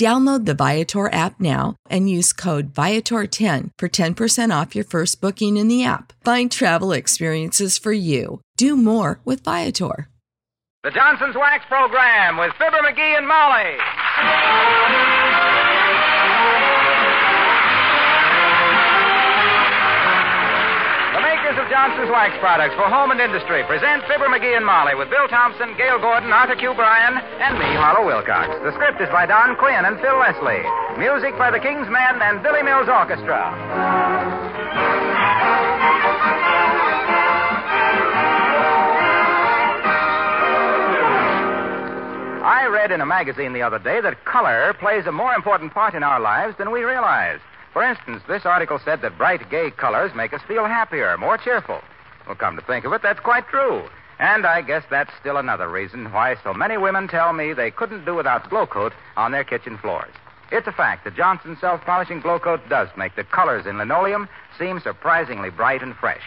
Download the Viator app now and use code Viator10 for 10% off your first booking in the app. Find travel experiences for you. Do more with Viator. The Johnson's Wax Program with Fibber McGee and Molly. Makers of Johnson's Wax products for home and industry present Fibber McGee and Molly with Bill Thompson, Gale Gordon, Arthur Q. Bryan, and me, Harlow Wilcox. The script is by Don Quinn and Phil Leslie. Music by the King's Men and Billy Mills Orchestra. I read in a magazine the other day that color plays a more important part in our lives than we realize. For instance, this article said that bright, gay colors make us feel happier, more cheerful. Well, come to think of it, that's quite true. And I guess that's still another reason why so many women tell me they couldn't do without Glo-Coat on their kitchen floors. It's a fact that Johnson self polishing Glo-Coat does make the colors in linoleum seem surprisingly bright and fresh.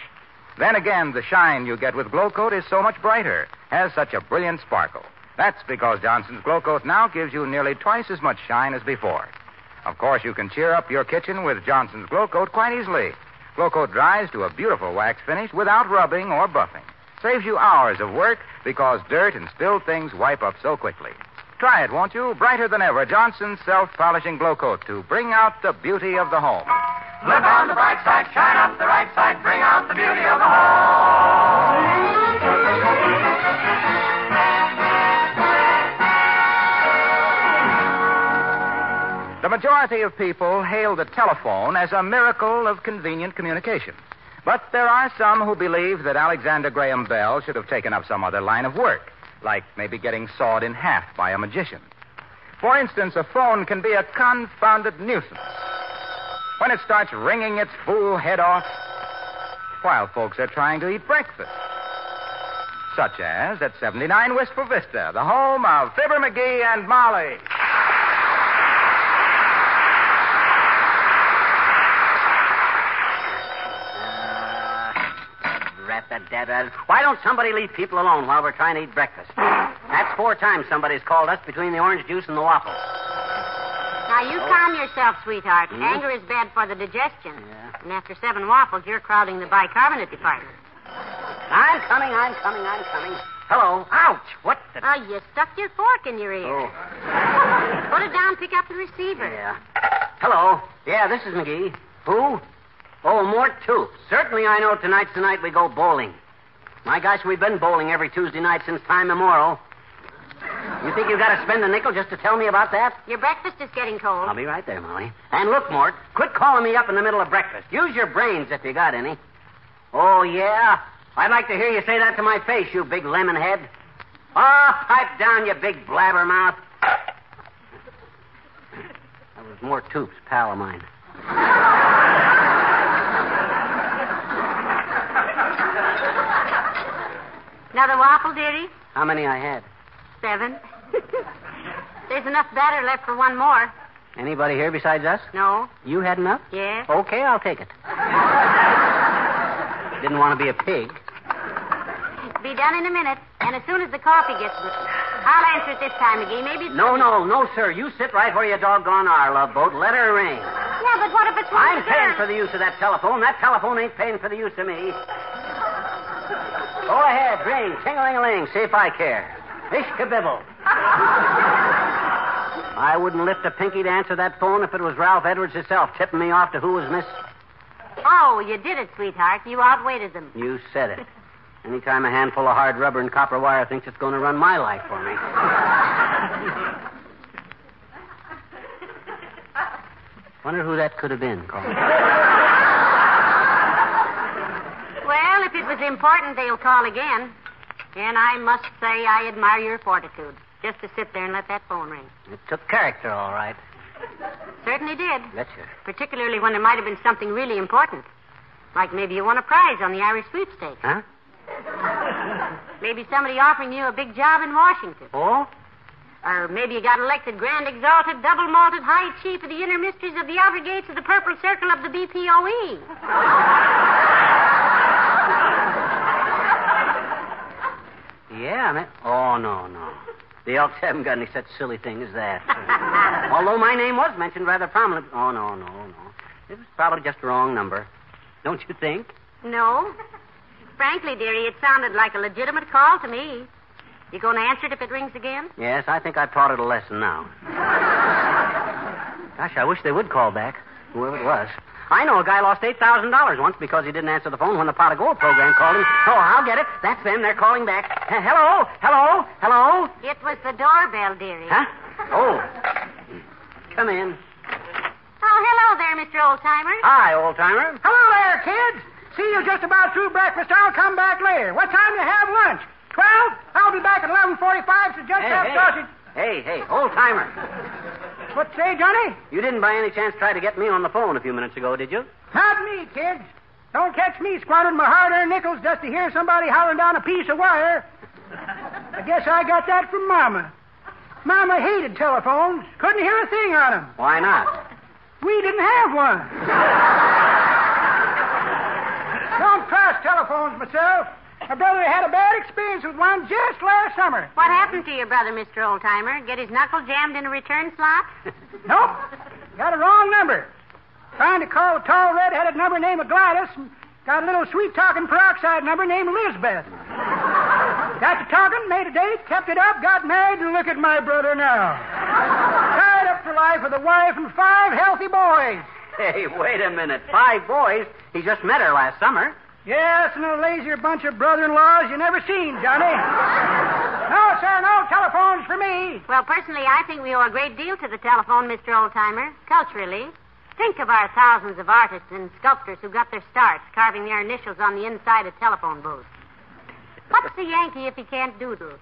Then again, the shine you get with Glo-Coat is so much brighter, has such a brilliant sparkle. That's because Johnson's Glo-Coat now gives you nearly twice as much shine as before. Of course, you can cheer up your kitchen with Johnson's Glo-Coat quite easily. Glo-Coat dries to a beautiful wax finish without rubbing or buffing. Saves you hours of work because dirt and spilled things wipe up so quickly. Try it, won't you? Brighter than ever, Johnson's self-polishing Glo-Coat to bring out the beauty of the home. Look on the bright side, shine up the right side, bring out the beauty of the home. Majority of people hail the telephone as a miracle of convenient communication. But there are some who believe that Alexander Graham Bell should have taken up some other line of work, like maybe getting sawed in half by a magician. For instance, a phone can be a confounded nuisance. When it starts ringing its fool head off while folks are trying to eat breakfast. Such as at 79 Wistful Vista, the home of Fibber McGee and Molly. Rat-a-tat-tat. Why don't somebody leave people alone while we're trying to eat breakfast? That's four times somebody's called us between the orange juice and the waffles. Now, you oh. calm yourself, sweetheart. Mm-hmm. Anger is bad for the digestion. Yeah. And after seven waffles, you're crowding the bicarbonate department. I'm coming, I'm coming, I'm coming. Hello. Ouch! What the... Oh, you stuck your fork in your ear. Oh, Put it down, pick up the receiver. yeah. Hello. Yeah, this is McGee. Who? Oh, Mort too. Certainly I know tonight's the night we go bowling. My gosh, we've been bowling every Tuesday night since time immemorial. You think you've got to spend a nickel just to tell me about that? Your breakfast is getting cold. I'll be right there, Molly. And look, Mort, quit calling me up in the middle of breakfast. Use your brains if you got any. Oh, yeah? I'd like to hear you say that to my face, you big lemon head. Ah, pipe down, you big blabbermouth. That was Mort Toops, pal of mine. Another waffle, dearie? How many I had? Seven. There's enough batter left for one more. Anybody here besides us? No? You had enough? Yes? Okay, I'll take it. Didn't want to be a pig. Be done in a minute. And as soon as the coffee gets. I'll answer it this time, McGee. Maybe it's... No, no, no, sir. You sit right where you doggone are, love boat. Let her ring. Yeah, but what if it's one I'm paying for the use of that telephone. That telephone ain't paying for the use of me. Go ahead, ring. Ting-a-ling-a-ling. See if I care. Fish kabibble. I wouldn't lift a pinky to answer that phone if it was Ralph Edwards himself tipping me off to who was Miss. Oh, you did it, sweetheart. You outweighted them. You said it. Anytime a handful of hard rubber and copper wire thinks it's going to run my life for me. Wonder who that could have been, Carl. Well, if it was important, they'll call again. And I must say I admire your fortitude. Just to sit there and let that phone ring. It took character, all right. Certainly did. Betcha. Particularly when there might have been something really important. Like maybe you won a prize on the Irish sweepstakes. Huh? Maybe somebody offering you a big job in Washington. Oh? Or maybe you got elected Grand Exalted Double Malted High Chief of the Inner Mysteries of the Outer Gates of the Purple Circle of the BPOE. Yeah, I mean. Oh, no, no. The Elks haven't got any such silly thing as that. Although my name was mentioned rather prominently. Oh, no, no, no. It was probably just a wrong number. Don't you think? No. Frankly, dearie, it sounded like a legitimate call to me. You going to answer it if it rings again? Yes, I think I taught it a lesson now. Gosh, I wish they would call back, whoever it was. I know a guy lost $8,000 once because he didn't answer the phone when the Pot of Gold program called him. Oh, I'll get it. That's them. They're calling back. Uh, hello? Hello? Hello? It was the doorbell, dearie. Huh? Oh. Come in. Oh, hello there, Mr. Oldtimer. Hi, Oldtimer. Hello there, kids. See you just about through breakfast. I'll come back later. What time do you have lunch? Twelve? I'll be back at eleven forty-five. So just Hey, have hey. sausage. Hey, hey, old timer. What say, Johnny? You didn't by any chance try to get me on the phone a few minutes ago, did you? Not me, kids. Don't catch me squandering my hard-earned nickels just to hear somebody hollering down a piece of wire. I guess I got that from Mama. Mama hated telephones. Couldn't hear a thing on them. Why not? We didn't have one. Don't trust telephones myself. My brother had a bad experience with one just last summer. What happened to your brother, Mr. Oldtimer? Get his knuckle jammed in a return slot? Nope. Got a wrong number. Trying to call a tall red-headed number named Gladys and got a little sweet-talking peroxide number named Elizabeth. got to talking, made a date, kept it up, got married, and look at my brother now. Tied up for life with a wife and five healthy boys. Hey, wait a minute. Five boys? He just met her last summer. Yes, and a lazier bunch of brother-in-laws you never seen, Johnny. no, sir, no telephones for me. Well, personally, I think we owe a great deal to the telephone, Mr. Oldtimer, culturally. Think of our thousands of artists and sculptors who got their starts carving their initials on the inside of telephone booths. What's the Yankee if he can't doodle?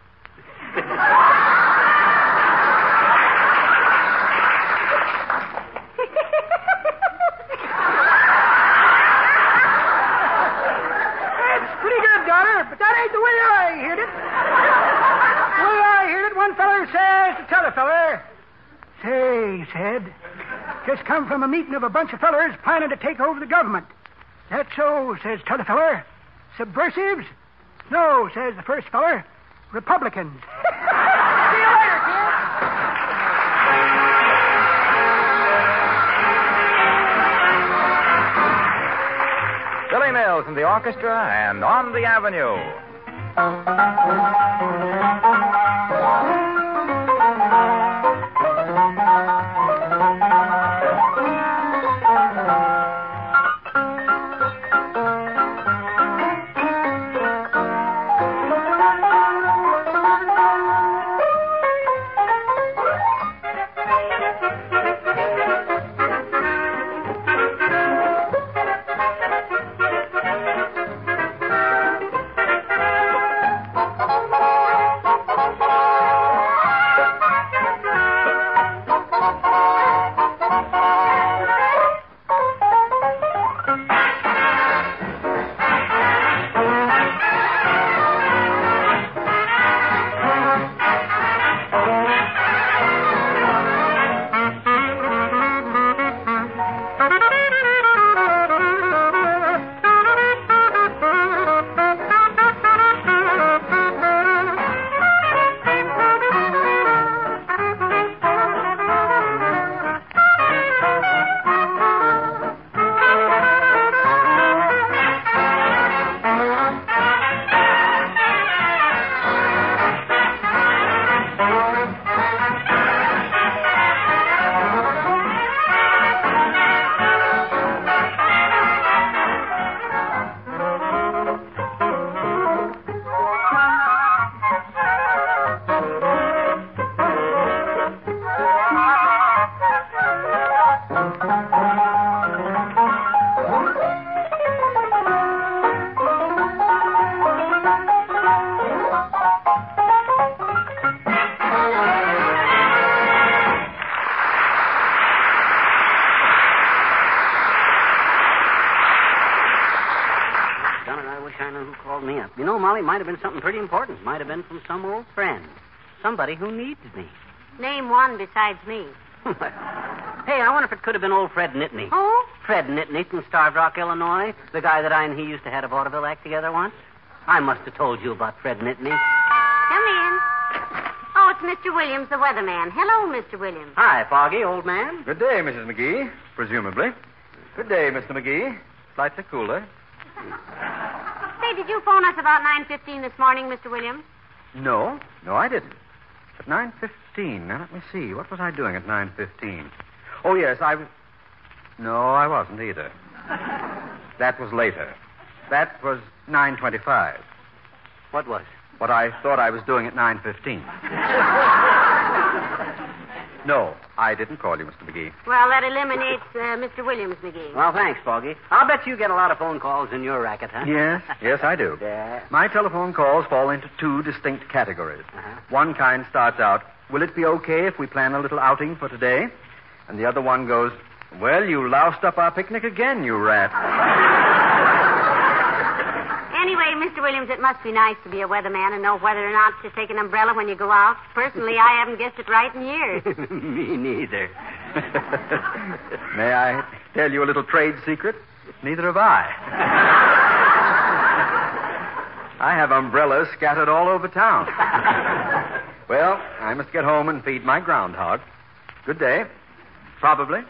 That's pretty good, daughter, but that ain't the way I heard it. The way I heard it, one feller says to t'other feller, Say, said, just come from a meeting of a bunch of fellers planning to take over the government. That so, says t'other feller. Subversives? No, says the first feller. Republicans. Mills and the orchestra, and On the Avenue. Called me up. You know, Molly, it might have been something pretty important. Might have been from some old friend. Somebody who needs me. Name one besides me. hey, I wonder if it could have been old Fred Nitney. Who? Fred Nitney from Starved Rock, Illinois. The guy that I and he used to have a vaudeville act together once. I must have told you about Fred Nitney. Come in. Oh, it's Mr. Williams, the weatherman. Hello, Mr. Williams. Hi, Foggy, old man. Good day, Mrs. McGee, presumably. Good day, Mr. McGee. Slightly cooler. Say, did you phone us about 9.15 this morning, Mr. Williams? No, no, I didn't. At 9.15. Now, let me see. What was I doing at 9.15? Oh, yes, I was... No, I wasn't either. That was later. That was 9.25. What was? What I thought I was doing at 9.15. no, I didn't call you, Mr. McGee. Well, that eliminates uh, Mr. Williams, McGee. Well, thanks, Foggy. I'll bet you get a lot of phone calls in your racket, huh? Yes, yes, I do. Yeah. My telephone calls fall into two distinct categories. Uh-huh. One kind starts out, Will it be okay if we plan a little outing for today? And the other one goes, Well, you loused up our picnic again, you rat. Anyway, Mr. Williams, it must be nice to be a weatherman and know whether or not to take an umbrella when you go out. Personally, I haven't guessed it right in years. Me neither. May I tell you a little trade secret? Neither have I. I have umbrellas scattered all over town. well, I must get home and feed my groundhog. Good day. Probably.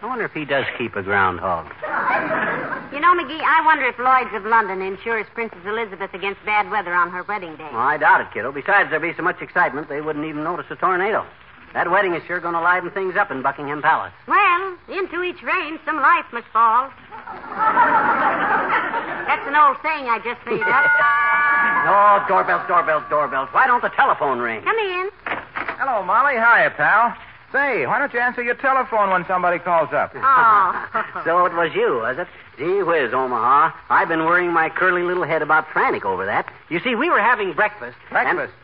I wonder if he does keep a groundhog. You know, McGee, I wonder if Lloyd's of London insures Princess Elizabeth against bad weather on her wedding day. Well, I doubt it, kiddo. Besides, there'd be so much excitement, they wouldn't even notice a tornado. That wedding is sure going to liven things up in Buckingham Palace. Well, into each rain, some life must fall. That's an old saying I just made up. Oh, doorbells, doorbells, doorbells. Why don't the telephone ring? Come in. Hello, Molly. Hiya, pal. Say, why don't you answer your telephone when somebody calls up? Oh. So it was you, was it? Gee whiz, Omaha. I've been worrying my curly little head about frantic over that. You see, we were having breakfast. and- Breakfast.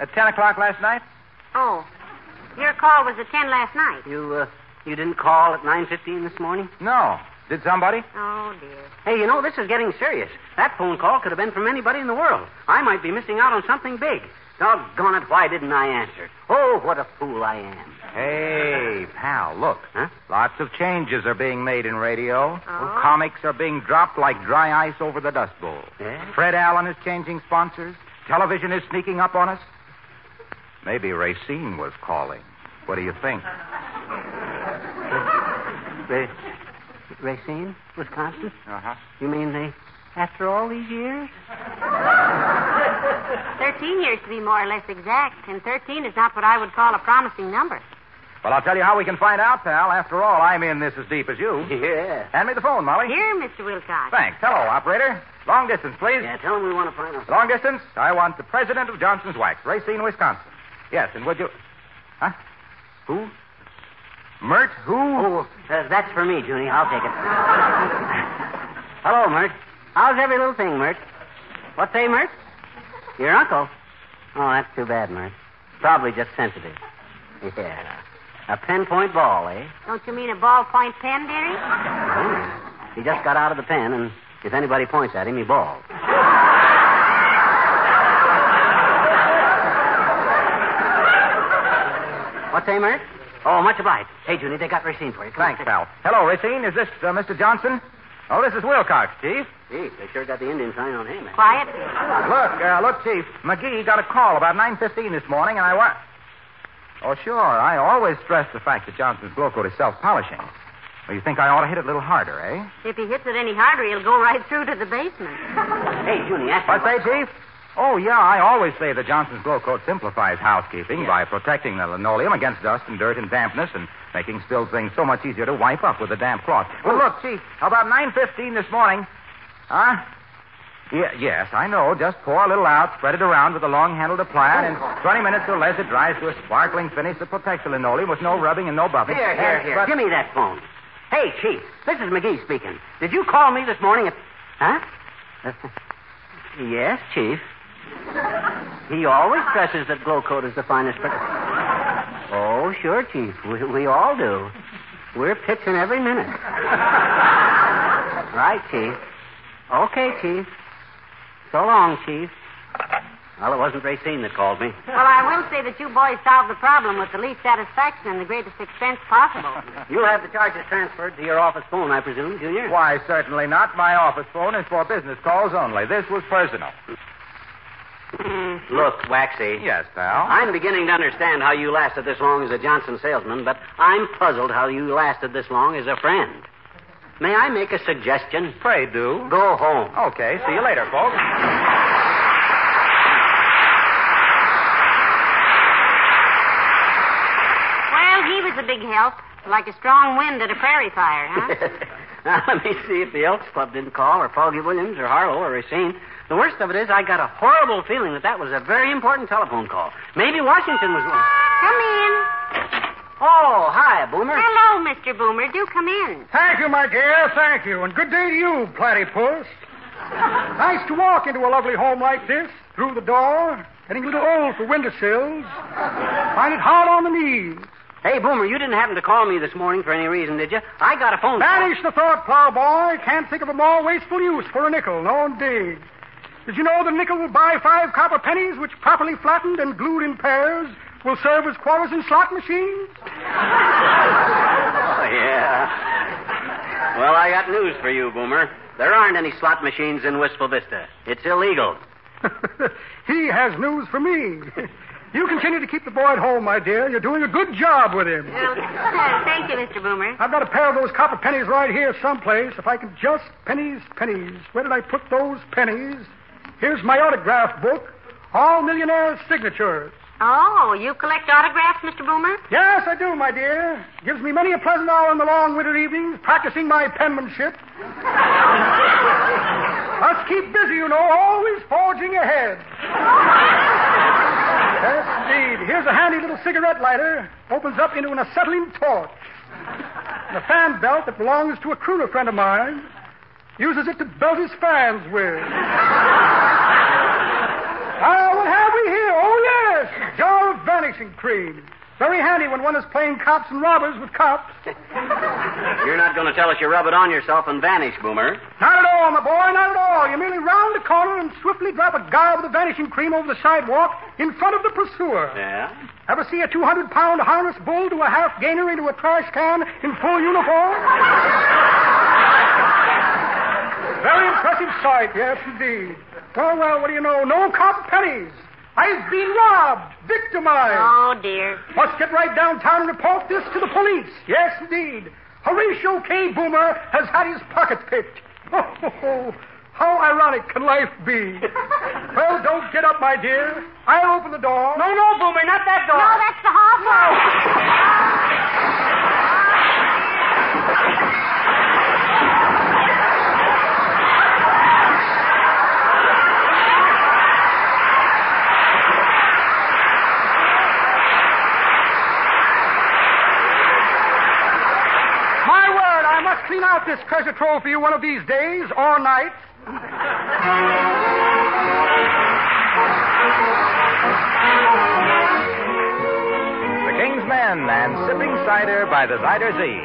At 10 o'clock last night? oh. Your call was at 10 last night. You, uh, you didn't call at 9.15 this morning? No. Did somebody? Oh, dear. Hey, you know, this is getting serious. That phone call could have been from anybody in the world. I might be missing out on something big. Doggone it, why didn't I answer? Oh, what a fool I am. Hey, pal, look. Huh? Lots of changes are being made in radio. Oh? Comics are being dropped like dry ice over the Dust Bowl. Yeah? Fred Allen is changing sponsors. Television is sneaking up on us. Maybe Racine was calling. What do you think? Racine, Wisconsin? Uh-huh. You mean they, after all these years? 13 years to be more or less exact, and 13 is not what I would call a promising number. Well, I'll tell you how we can find out, pal. After all, I'm in this as deep as you. Yeah. Hand me the phone, Molly. Here, Mr. Wilcox. Thanks. Hello, operator. Long distance, please. Yeah, tell them we want to find out. Long distance. I want the president of Johnson's Wax, Racine, Wisconsin. Yes, and would you... Huh? Who? Myrt? Who? Oh, uh, that's for me, Junie. I'll take it. Hello, Myrt. How's every little thing, Myrt? What say, Myrt? Your uncle? Oh, that's too bad, Myrt. Probably just sensitive. Yeah. A pinpoint ball, eh? Don't you mean a ballpoint pen, dearie? He just got out of the pen, and if anybody points at him, he balls. What's say, Myrt? Oh, much obliged. Hey, Junie, they got Racine for you. Come on, Thanks, sit. pal. Hello, Racine. Is this uh, Mr. Johnson? Oh, this is Wilcox, Chief. Gee, they sure got the Indian sign on him. eh? Quiet. Look, uh, look, Chief. McGee got a call about 9.15 this morning, and I want... Oh, sure. I always stress the fact that Johnson's Glo-Coat is self-polishing. Well, you think I ought to hit it a little harder, eh? If he hits it any harder, he'll go right through to the basement. Hey, Junie, ask What say, Chief? Oh, yeah, I always say that Johnson's Glo-Coat simplifies housekeeping by protecting the linoleum against dust and dirt and dampness and making spilled things so much easier to wipe up with a damp cloth. Well, look, Chief, how about 9.15 this morning? Huh? Yeah, yes, I know. Just pour a little out, spread it around with a long-handled applier, and in 20 minutes or less it dries to a sparkling finish that protects the linoleum with no rubbing and no buffing. Here, here, here. but- Give me that phone. Hey, Chief, this is McGee speaking. Did you call me this morning at. Huh? yes, Chief. He always stresses that Glo-Coat is the finest. But... Oh, sure, Chief. We, we all do. We're pitching every minute. right, Chief. Okay, Chief. So long, Chief. Well, it wasn't Racine that called me. Well, I will say that you boys solved the problem with the least satisfaction and the greatest expense possible. You'll have the charges transferred to your office phone, I presume, Junior? Why, certainly not. My office phone is for business calls only. This was personal. Look, Waxy. Yes, pal. I'm beginning to understand how you lasted this long as a Johnson salesman, but I'm puzzled how you lasted this long as a friend. May I make a suggestion? Pray do. Go home. Okay, see you later, folks. Well, he was a big help. Like a strong wind at a prairie fire, huh? now, let me see if the Elks Club didn't call, or Foggy Williams, or Harlow, or Racine. The worst of it is, I got a horrible feeling that that was a very important telephone call. Maybe Washington was one. come in. Oh, hi, Boomer. Hello, Mr. Boomer. Do come in. Thank you, my dear. Thank you. And good day to you, Platypus. nice to walk into a lovely home like this, through the door. Getting a little old for windowsills. Find it hard on the knees. Hey, Boomer, you didn't happen to call me this morning for any reason, did you? I got a phone call. Banish the thought, plowboy. Can't think of a more wasteful use for a nickel. No, indeed. Did you know the nickel will buy five copper pennies, which properly flattened and glued in pairs will serve as quarters in slot machines? Oh, yeah. Well, I got news for you, Boomer. There aren't any slot machines in Wistful Vista. It's illegal. he has news for me. You continue to keep the boy at home, my dear. You're doing a good job with him. Well, uh, thank you, Mr. Boomer. I've got a pair of those copper pennies right here someplace. If I can just pennies, pennies. Where did I put those pennies? Here's my autograph book. All millionaires' signatures. Oh, you collect autographs, Mr. Boomer? Yes, I do, my dear. Gives me many a pleasant hour in the long winter evenings practicing my penmanship. Must keep busy, you know, always forging ahead. Yes, indeed. Here's a handy little cigarette lighter. Opens up into an acetylene torch. And a fan belt that belongs to a crooner friend of mine. Uses it to belt his fans with. Ah, what have we here? Oh, yes. Of vanishing cream. Very handy when one is playing cops and robbers with cops. You're not going to tell us you rub it on yourself and vanish, Boomer. Not at all, my boy, not at all. You merely round the corner and swiftly drop a guy with the vanishing cream over the sidewalk in front of the pursuer. Yeah? Ever see a 200 pound harness bull do a half gainer into a trash can in full uniform? Very impressive sight, yes, indeed. Oh, well, what do you know? No cop pennies. I've been robbed, victimized. Oh, dear. Must get right downtown and report this to the police. Yes, indeed. Horatio K. Boomer has had his pockets picked. Oh, how ironic can life be? well, don't get up, my dear. I'll open the door. No, no, Boomer, not that door. No, that's the hall phone. Ah, My word, I must clean out this treasure trove for you one of these days or nights. The King's Men and Sipping Cider by the Zuyder Zee.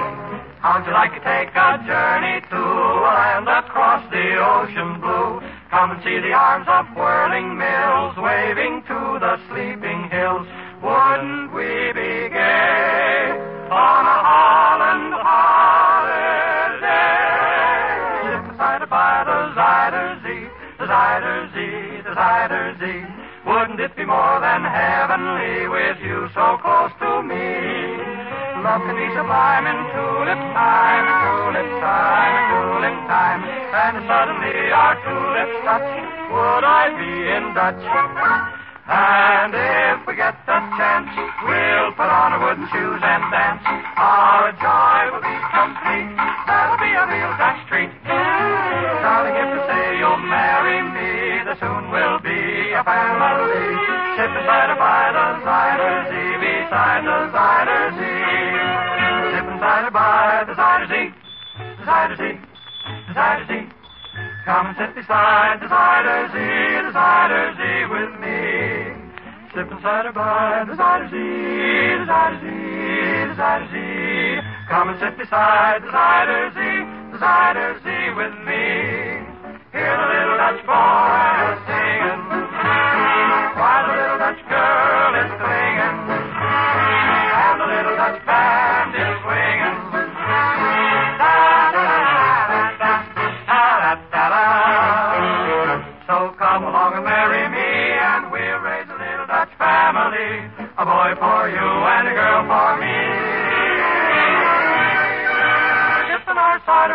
How'd you like to take a journey to a land across the ocean blue? Come and see the arms of whirling mills waving to the sleeping hills. Wouldn't we be Wouldn't it be more than heavenly with you so close to me? Love can be sublime in tulip time, tulip time, tulip time. And suddenly our tulips touch. Would I be in Dutch? And if we get the chance, we'll put on our wooden shoes and dance. Our joy will be complete. That'll be a real Dutch treat. Darling, if you say you'll marry me, the soon we'll be a family. Sipping cider by the Zuyder Zee, beside the Zuyder Zee. Sipping cider by the Zuyder Zee, the Zuyder Zee, the Zuyder Zee. Come and sit beside the Zuyder Zee, the Zuyder Zee with me. Sipping cider by the Zuyder Zee, the Zuyder Zee, the Zuyder Zee. Come and sit beside the Zuyder Zee, the Zuyder Zee with me. Hear the little Dutch boy singing,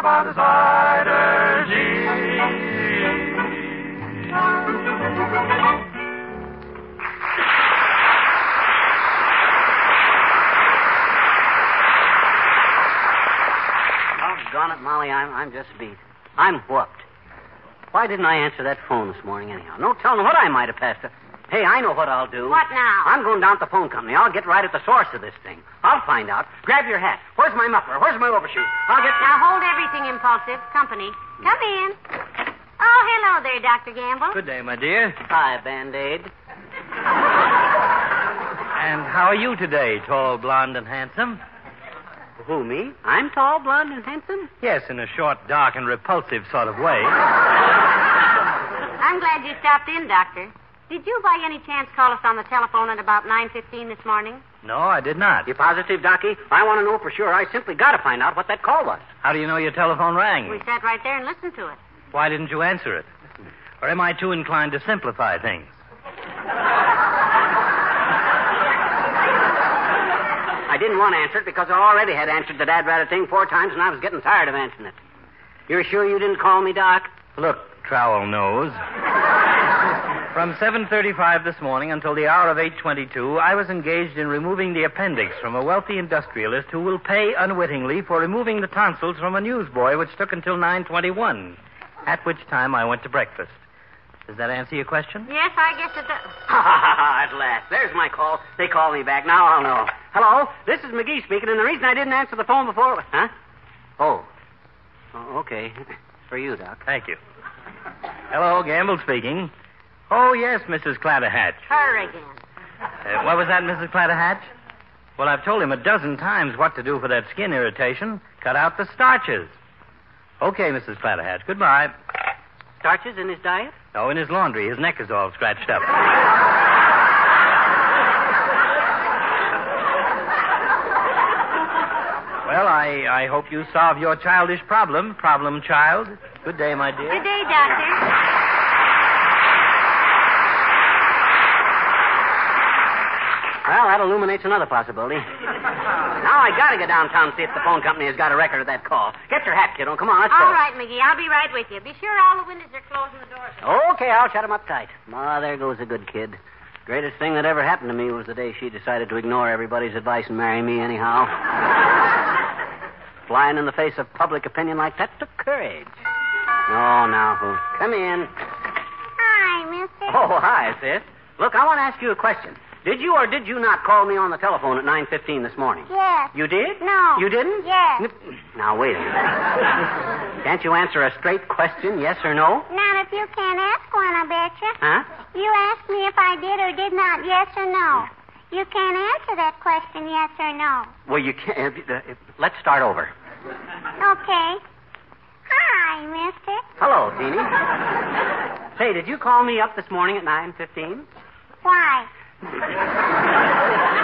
By the Doggone it, Molly, I'm, I'm just beat. I'm whooped. Why didn't I answer that phone this morning, anyhow? No telling what I might have passed. Hey, I know what I'll do. What now? I'm going down to the phone company. I'll get right at the source of this thing. I'll find out. Grab your hat. Where's my muffler? Where's my overshoes? I'll get. Now hold everything, impulsive. Company. Come in. Oh, hello there, Dr. Gamble. Good day, my dear. Hi, Band Aid. And how are you today, tall, blonde, and handsome? Who, me? I'm tall, blonde, and handsome? Yes, in a short, dark, and repulsive sort of way. I'm glad you stopped in, Doctor. Did you by any chance call us on the telephone at about 9.15 this morning? No, I did not. You positive, Docky? I want to know for sure. I simply got to find out what that call was. How do you know your telephone rang? We sat right there and listened to it. Why didn't you answer it? Or am I too inclined to simplify things? I didn't want to answer it because I already had answered the dad ratter thing four times and I was getting tired of answering it. You're sure you didn't call me, Doc? Look, trowel nose. From 7.35 this morning until the hour of 8.22, I was engaged in removing the appendix from a wealthy industrialist who will pay unwittingly for removing the tonsils from a newsboy, which took until 9.21, at which time I went to breakfast. Does that answer your question? Yes, I guess it does. Ha ha ha ha! At last. There's my call. They called me back. Now I'll know. Hello? This is McGee speaking, and the reason I didn't answer the phone before. Huh? Oh. oh okay. For you, Doc. Thank you. Hello, Gamble speaking. Oh, yes, Mrs. Clatterhatch. Her again. Uh, what was that, Mrs. Clatterhatch? Well, I've told him a dozen times what to do for that skin irritation. Cut out the starches. Okay, Mrs. Clatterhatch. Goodbye. Starches in his diet? Oh, in his laundry. His neck is all scratched up. well, I, I hope you solve your childish problem, problem child. Good day, my dear. Good day, Doctor. Well, that illuminates another possibility. now I gotta go downtown and see if the phone company has got a record of that call. Get your hat, kiddo. Come on, let's go. All right, McGee. I'll be right with you. Be sure all the windows are closed and the doors are. Okay, I'll shut 'em up tight. Ma, there goes a good kid. Greatest thing that ever happened to me was the day she decided to ignore everybody's advice and marry me anyhow. Flying in the face of public opinion like that took courage. Oh, now, who? Come in. Hi, mister. Oh, hi, sis. Look, I want to ask you a question. Did you or did you not call me on the telephone at 9.15 this morning? Yes. You did? No. You didn't? Yes. Now, wait a minute. Can't you answer a straight question, yes or no? Not if you can't ask one, I betcha. Huh? You asked me if I did or did not, yes or no. You can't answer that question, yes or no. Well, you can't. Uh, uh, let's start over. Okay. Hi, mister. Hello, Teeny. Say, did you call me up this morning at 9.15? Why?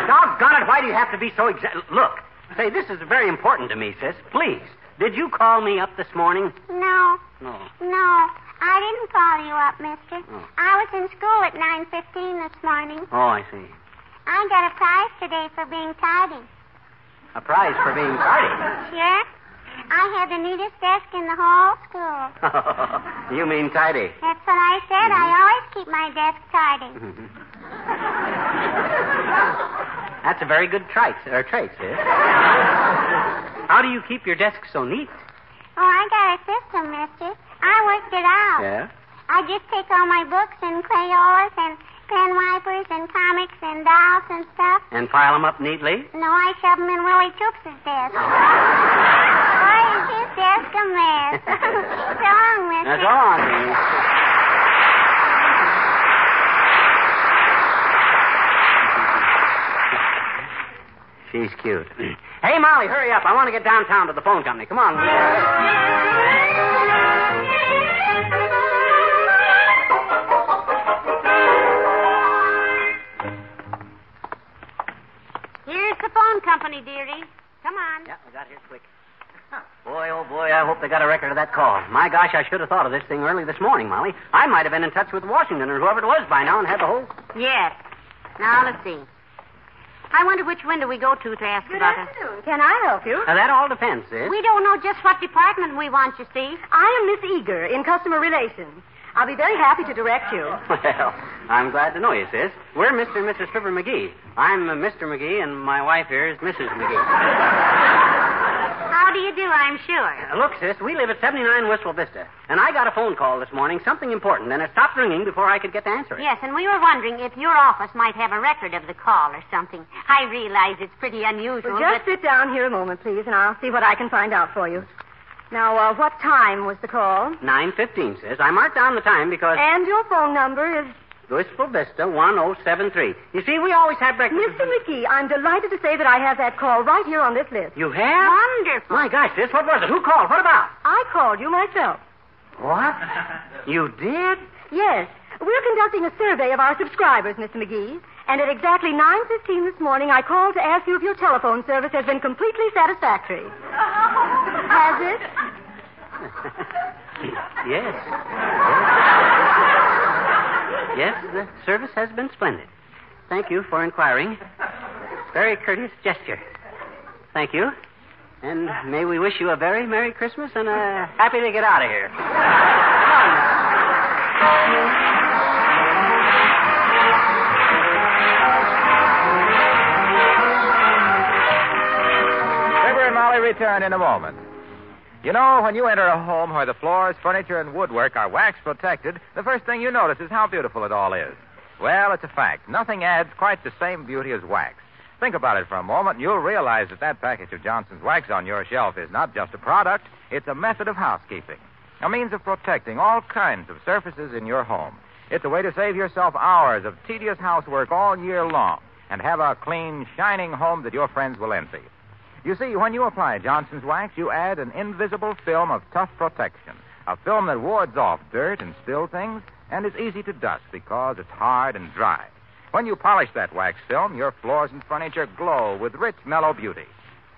Doggone it, why do you have to be so exact? Look, say, this is very important to me, sis. Please, did you call me up this morning? No. No. No. I didn't call you up, mister. Oh. I was in school at 9.15 this morning. Oh, I see. I got a prize today for being tardy. A prize for being tardy. Sure? I had the neatest desk in the whole school. you mean tidy. That's what I said. I mm-hmm. always keep my desk tidy. That's a very good trait, or trait, sis. How do you keep your desk so neat? Oh, I got a system, mister. I worked it out. Yeah? I just take all my books and Crayolas and pen wipers and comics and dolls and stuff. And file them up neatly? No, I shove them in Willie Toops' desk. Is his a mess? so long, mister. That's Teeny. She she's cute. hey, Molly, hurry up. I want to get downtown to the phone company. Come on. Here's the phone company, dearie. Come on. Yeah, we got here quick. Boy, oh boy, I hope they got a record of that call. My gosh, I should have thought of this thing early this morning, Molly. I might have been in touch with Washington or whoever it was by now and had the whole. Yes. Now, let's see. I wonder which window we go to to ask Good about it. afternoon. Can I help you? Now, that all depends, sis. We don't know just what department we want, you see. I am Miss Eager in customer relations. I'll be very happy to direct you. Well, I'm glad to know you, sis. We're Mr. and Mrs. Fibber McGee. I'm uh, Mr. McGee, and my wife here is Mrs. McGee. How do you do, I'm sure. Uh, look, sis, we live at 79 Wistful Vista, and I got a phone call this morning, something important, and it stopped ringing before I could get to answer it. Yes, and we were wondering if your office might have a record of the call or something. I realize it's pretty unusual, Well, just but sit down here a moment, please, and I'll see what I can find out for you. Now, uh, what time was the call? 915, sis. I marked down the time because And your phone number is Wistful Vista 1073. You see, we always have breakfast. Mr. McGee. I'm delighted to say that I have that call right here on this list. You have? wonderful. My gosh, sis, what was it? Who called? What about? I called you myself. What? you did? Yes. We're conducting a survey of our subscribers, Mr. McGee. And at exactly 9.15 this morning, I called to ask you if your telephone service has been completely satisfactory. Has it? yes. Yes, the service has been splendid. Thank you for inquiring. Very courteous gesture. Thank you. And may we wish you a very Merry Christmas and a happy to get out of here. Fibber and Molly return in a moment. You know, when you enter a home where the floors, furniture, and woodwork are wax protected, the first thing you notice is how beautiful it all is. Well, it's a fact. Nothing adds quite the same beauty as wax. Think about it for a moment, and you'll realize that that package of Johnson's wax on your shelf is not just a product, it's a method of housekeeping, a means of protecting all kinds of surfaces in your home. It's a way to save yourself hours of tedious housework all year long and have a clean, shining home that your friends will envy. You see, when you apply Johnson's wax, you add an invisible film of tough protection, a film that wards off dirt and spill things and is easy to dust because it's hard and dry. When you polish that wax film, your floors and furniture glow with rich, mellow beauty.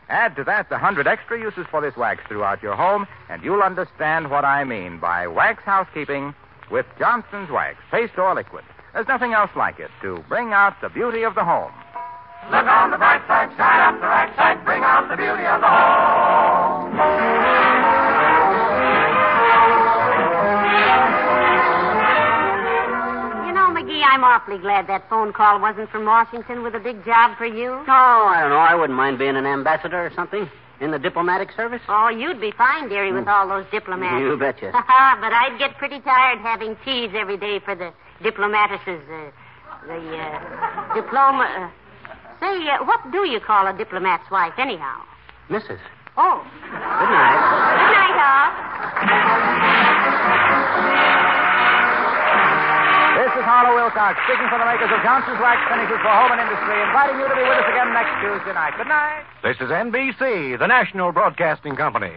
Add to that the hundred extra uses for this wax throughout your home, and you'll understand what I mean by wax housekeeping with Johnson's wax, paste or liquid. There's nothing else like it to bring out the beauty of the home. Look on the bright side, shine up the right side, bring out the beauty of the home. You know, McGee, I'm awfully glad that phone call wasn't from Washington with a big job for you. Oh, I don't know. I wouldn't mind being an ambassador or something in the diplomatic service. Oh, you'd be fine, dearie, with all those diplomats. You betcha. but I'd get pretty tired having teas every day for the diplomatists. Uh, the uh, diploma. Uh, say, uh, what do you call a diplomat's wife, anyhow? Mrs. Oh. Good night. Good night, all. This is Harlow Wilcox speaking for the makers of Johnson's Wax Finishes for Home and Industry, inviting you to be with us again next Tuesday night. Good night. This is NBC, the national broadcasting company.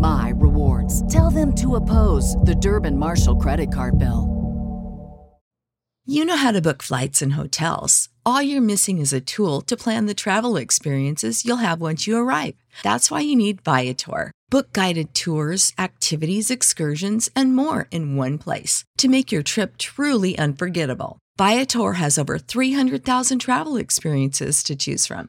my rewards. Tell them to oppose the Durbin Marshall credit card bill. You know how to book flights and hotels. All you're missing is a tool to plan the travel experiences you'll have once you arrive. That's why you need Viator. Book guided tours, activities, excursions, and more in one place to make your trip truly unforgettable. Viator has over 300,000 travel experiences to choose from